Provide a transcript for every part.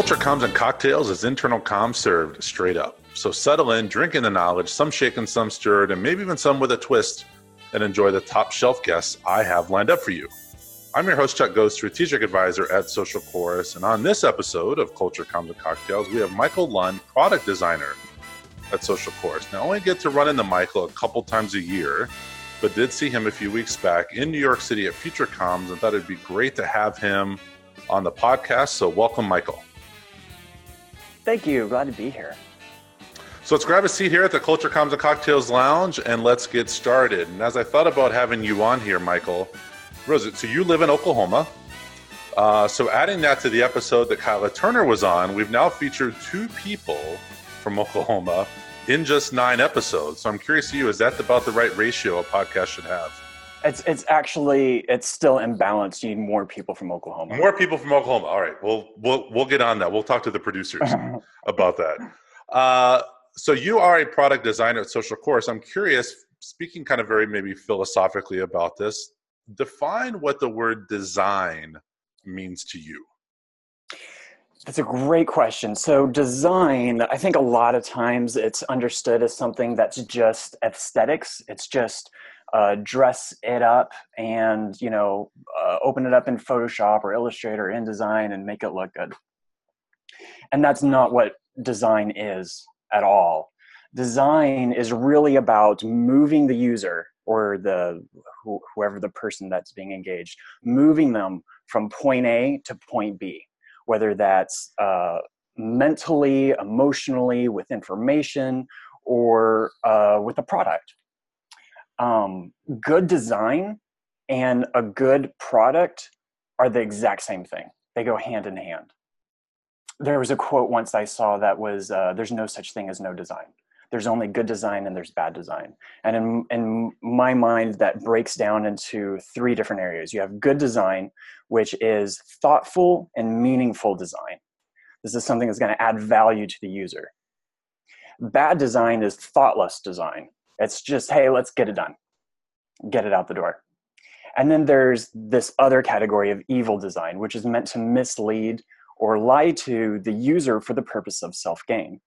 Culture Comms and Cocktails is internal comms served straight up. So settle in, drink in the knowledge, some shaken, some stirred, and maybe even some with a twist, and enjoy the top shelf guests I have lined up for you. I'm your host, Chuck Gose, strategic advisor at Social Chorus. And on this episode of Culture Comms and Cocktails, we have Michael Lund, product designer at Social Chorus. Now, I only get to run into Michael a couple times a year, but did see him a few weeks back in New York City at Future Comms and thought it'd be great to have him on the podcast. So, welcome, Michael. Thank you. Glad to be here. So let's grab a seat here at the Culture Comms and Cocktails Lounge and let's get started. And as I thought about having you on here, Michael, Rosa, so you live in Oklahoma. Uh, so adding that to the episode that Kyla Turner was on, we've now featured two people from Oklahoma in just nine episodes. So I'm curious to you, is that about the right ratio a podcast should have? It's it's actually it's still imbalanced. You need more people from Oklahoma. More people from Oklahoma. All right. Well, we'll we'll get on that. We'll talk to the producers about that. Uh, so you are a product designer at Social Chorus. I'm curious, speaking kind of very maybe philosophically about this define what the word design means to you. That's a great question. So, design, I think a lot of times it's understood as something that's just aesthetics. It's just uh, dress it up and, you know, uh, open it up in Photoshop or Illustrator or InDesign and make it look good. And that's not what design is at all. Design is really about moving the user or the whoever the person that's being engaged, moving them from point A to point B, whether that's uh, mentally, emotionally, with information, or uh, with a product. Um, good design and a good product are the exact same thing. They go hand in hand. There was a quote once I saw that was, uh, "There's no such thing as no design." There's only good design and there's bad design. And in, in my mind, that breaks down into three different areas. You have good design, which is thoughtful and meaningful design. This is something that's going to add value to the user. Bad design is thoughtless design. It's just, hey, let's get it done, get it out the door. And then there's this other category of evil design, which is meant to mislead or lie to the user for the purpose of self gain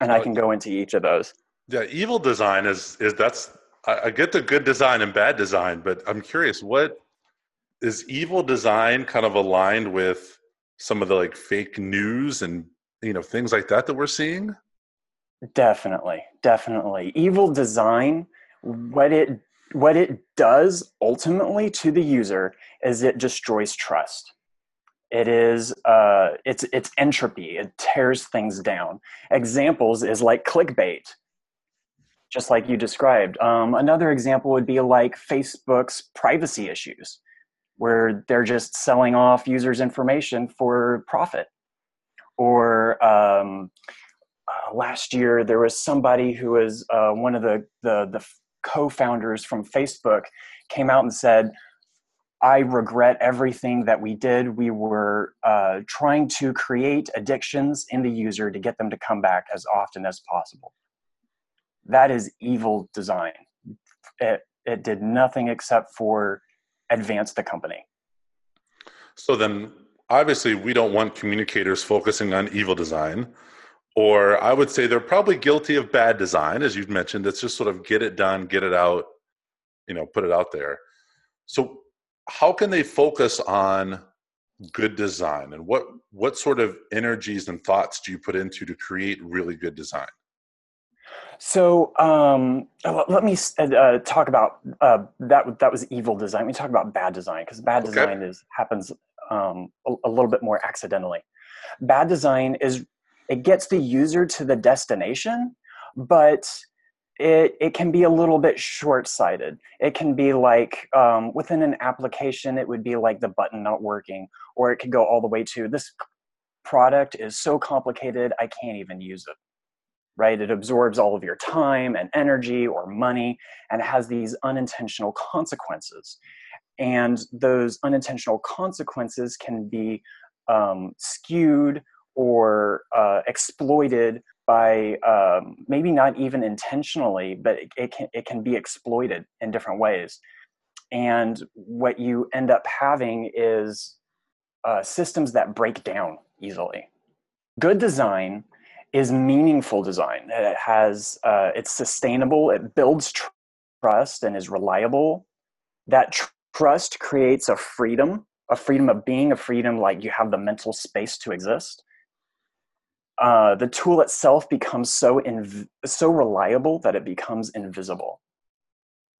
and I can go into each of those. Yeah, evil design is is that's I, I get the good design and bad design, but I'm curious what is evil design kind of aligned with some of the like fake news and you know things like that that we're seeing? Definitely, definitely. Evil design, what it what it does ultimately to the user is it destroys trust it is uh, it's it's entropy. It tears things down. Examples is like clickbait just like you described. Um, another example would be like facebook's privacy issues where they're just selling off users information for profit. Or um, uh, last year there was somebody who was uh, one of the, the the co-founders from facebook came out and said I regret everything that we did. We were uh, trying to create addictions in the user to get them to come back as often as possible. That is evil design. It, it did nothing except for advance the company. So then, obviously, we don't want communicators focusing on evil design. Or I would say they're probably guilty of bad design, as you've mentioned. It's just sort of get it done, get it out, you know, put it out there. So how can they focus on good design and what what sort of energies and thoughts do you put into to create really good design so um, let me uh, uh, talk about uh, that. That was evil design. We talk about bad design because bad okay. design is happens um, a, a, little bit more accidentally. Bad design is it gets the user to the destination, but it, it can be a little bit short-sighted. It can be like um, within an application, it would be like the button not working, or it could go all the way to this product is so complicated, I can't even use it. Right? It absorbs all of your time and energy or money and has these unintentional consequences. And those unintentional consequences can be um, skewed or uh, exploited by um, maybe not even intentionally, but it, it, can, it can be exploited in different ways. And what you end up having is uh, systems that break down easily. Good design is meaningful design. It has uh, it's sustainable. It builds tr- trust and is reliable. That tr- trust creates a freedom, a freedom of being, a freedom like you have the mental space to exist. Uh, the tool itself becomes so inv- so reliable that it becomes invisible.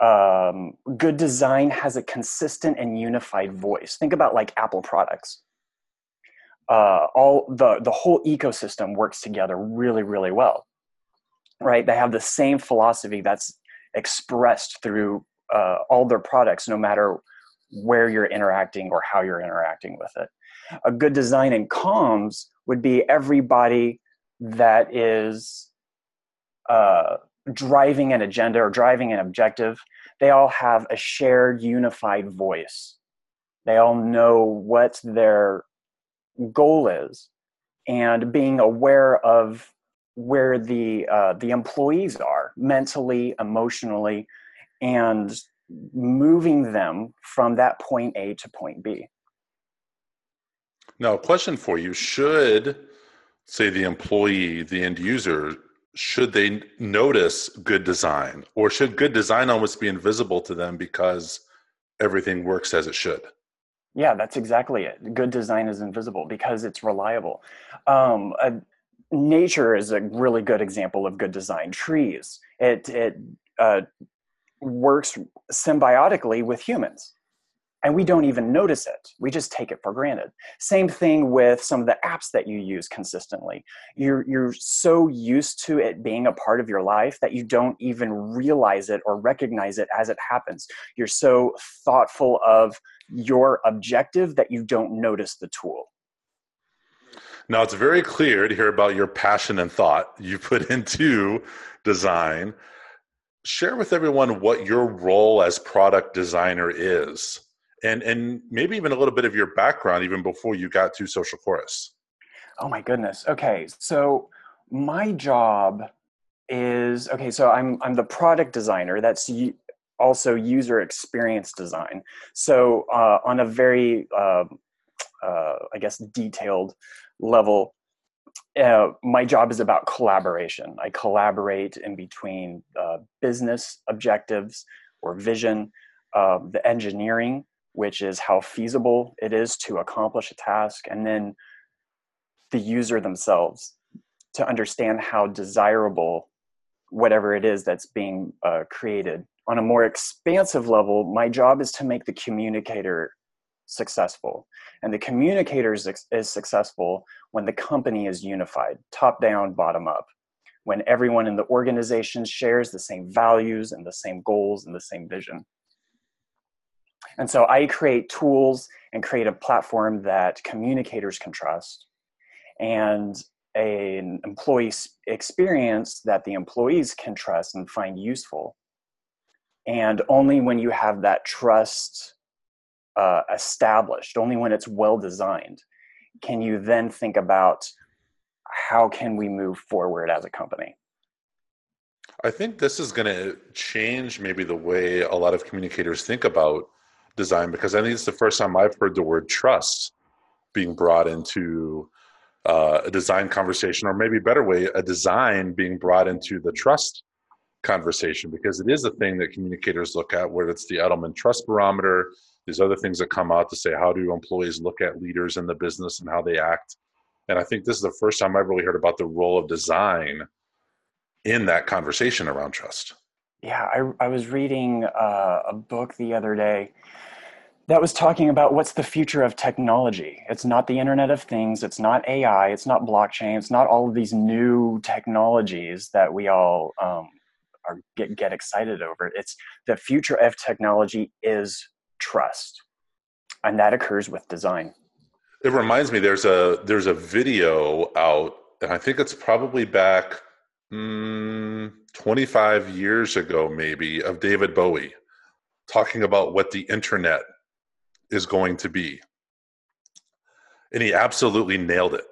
Um, good design has a consistent and unified voice. Think about like Apple products. Uh, all the the whole ecosystem works together really really well, right? They have the same philosophy that's expressed through uh, all their products, no matter where you're interacting or how you're interacting with it. A good design in comms would be everybody that is uh, driving an agenda or driving an objective. They all have a shared, unified voice. They all know what their goal is, and being aware of where the uh, the employees are mentally, emotionally, and moving them from that point A to point B. Now, a question for you: Should say the employee, the end user, should they notice good design, or should good design almost be invisible to them because everything works as it should? Yeah, that's exactly it. Good design is invisible because it's reliable. Um, nature is a really good example of good design. Trees, it it uh, works symbiotically with humans and we don't even notice it. We just take it for granted. Same thing with some of the apps that you use consistently. You're you're so used to it being a part of your life that you don't even realize it or recognize it as it happens. You're so thoughtful of your objective that you don't notice the tool. Now it's very clear to hear about your passion and thought you put into design. Share with everyone what your role as product designer is and and maybe even a little bit of your background even before you got to social chorus. Oh my goodness. Okay so my job is okay so i'm i'm the product designer. That's also user experience design. So uh, on a very uh, uh, i guess detailed level uh, my job is about collaboration. I collaborate in between uh, business objectives or vision, uh, the engineering, which is how feasible it is to accomplish a task, and then the user themselves to understand how desirable whatever it is that's being uh, created. On a more expansive level, my job is to make the communicator successful. And the communicator is, is successful when the company is unified, top down, bottom up, when everyone in the organization shares the same values and the same goals and the same vision. And so I create tools and create a platform that communicators can trust and an employee experience that the employees can trust and find useful. And only when you have that trust uh, established, only when it's well designed, can you then think about how can we move forward as a company. I think this is going to change maybe the way a lot of communicators think about design because I think it's the first time I've heard the word trust being brought into uh, a design conversation, or maybe better way, a design being brought into the trust conversation because it is a thing that communicators look at, where it's the Edelman Trust Barometer, these other things that come out to say how do employees look at leaders in the business and how they act? And i think this is the first time i've really heard about the role of design in that conversation around trust yeah i, I was reading uh, a book the other day that was talking about what's the future of technology. It's not the Internet of Things, it's not AI, it's not blockchain, it's not all of these new technologies that we all um, are get, get excited over. It's the future of technology is trust and that occurs with design it reminds me there's a there's a video out and i think it's probably back mm, 25 years ago maybe of david bowie talking about what the internet is going to be. And he absolutely nailed it.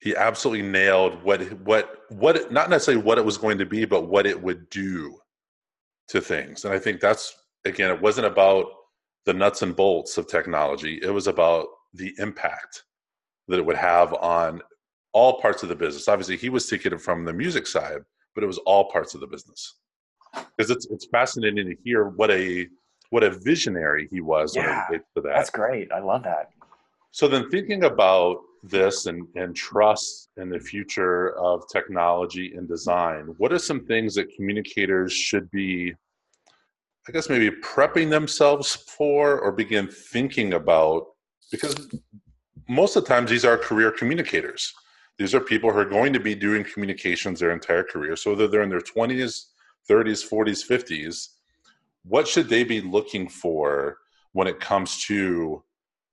He absolutely nailed what what what not necessarily what it was going to be but what it would do to things. And i think that's again, it wasn't about the nuts and bolts of technology. It was about the impact that it would have on all parts of the business. Obviously, he was ticketed from the music side, but it was all parts of the business. Because it's it's fascinating to hear what a what a visionary he was yeah, to that. That's great. I love that. So then thinking about this and, and trust in the future of technology and design, what are some things that communicators should be, I guess maybe prepping themselves for or begin thinking about? Because most of the times these are career communicators. These are people who are going to be doing communications their entire career. So whether they're in their 20s, 30s, 40s, 50s, what should they be looking for when it comes to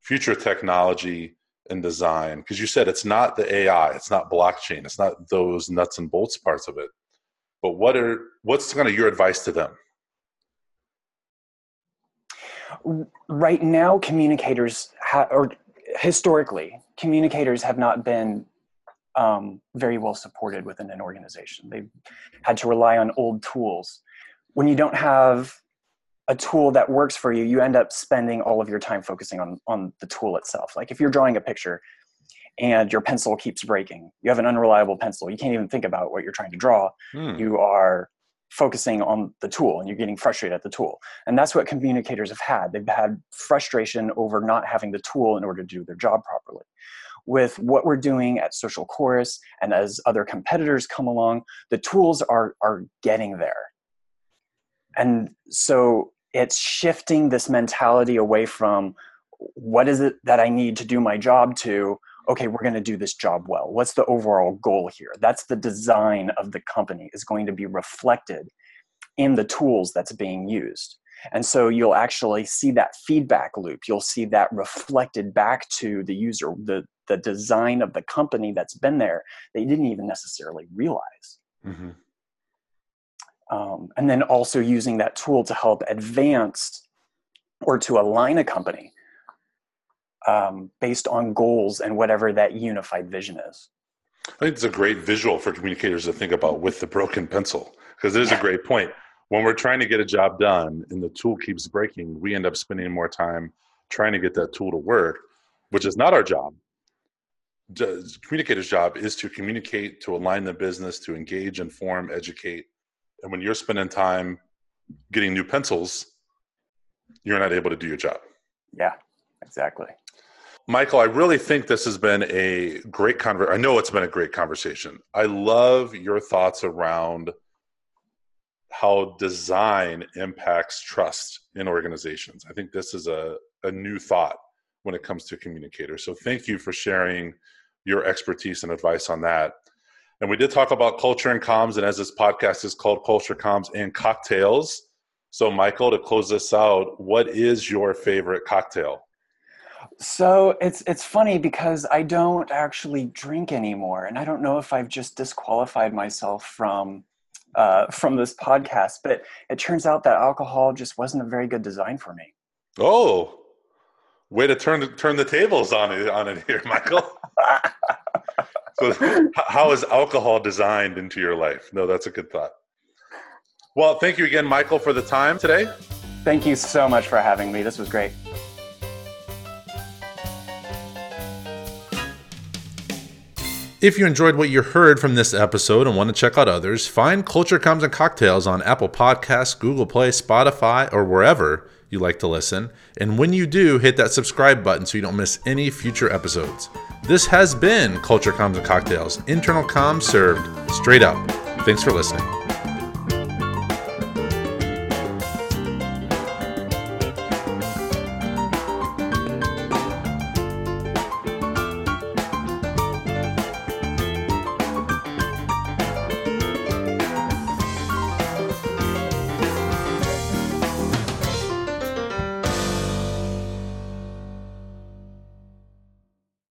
future technology and design? Because you said it's not the AI, it's not blockchain, it's not those nuts and bolts parts of it. But what are what's kind of your advice to them? Right now, communicators ha- or historically, communicators have not been um, very well supported within an organization. They've had to rely on old tools. When you don't have a tool that works for you, you end up spending all of your time focusing on, on the tool itself. Like if you're drawing a picture and your pencil keeps breaking, you have an unreliable pencil, you can't even think about what you're trying to draw. Hmm. You are focusing on the tool and you're getting frustrated at the tool. And that's what communicators have had. They've had frustration over not having the tool in order to do their job properly. With what we're doing at Social Chorus and as other competitors come along, the tools are, are getting there. And so it's shifting this mentality away from what is it that I need to do my job to okay we're going to do this job well. What's the overall goal here? That's the design of the company is going to be reflected in the tools that's being used and so you'll actually see that feedback loop you'll see that reflected back to the user the the design of the company that's been there that you didn't even necessarily realize mm-hmm. um, and then also using that tool to help advance or to align a company um, based on goals and whatever that unified vision is. I think it's a great visual for communicators to think about with the broken pencil because it is yeah. a great point. When we're trying to get a job done and the tool keeps breaking, we end up spending more time trying to get that tool to work, which is not our job. The communicator's job is to communicate, to align the business, to engage, inform, educate. And when you're spending time getting new pencils, you're not able to do your job. Yeah, exactly. Michael, I really think this has been a great conversation. I know it's been a great conversation. I love your thoughts around how design impacts trust in organizations. I think this is a, a new thought when it comes to communicators. So thank you for sharing your expertise and advice on that. And we did talk about culture and comms, and as this podcast is called Culture, Comms, and Cocktails. So, Michael, to close this out, what is your favorite cocktail? So it's it's funny because I don't actually drink anymore, and I don't know if I've just disqualified myself from uh, from this podcast. But it turns out that alcohol just wasn't a very good design for me. Oh, way to turn turn the tables on it on it here, Michael. so, how is alcohol designed into your life? No, that's a good thought. Well, thank you again, Michael, for the time today. Thank you so much for having me. This was great. If you enjoyed what you heard from this episode and want to check out others, find Culture Comms and Cocktails on Apple Podcasts, Google Play, Spotify, or wherever you like to listen. And when you do, hit that subscribe button so you don't miss any future episodes. This has been Culture Comms and Cocktails, internal comms served straight up. Thanks for listening.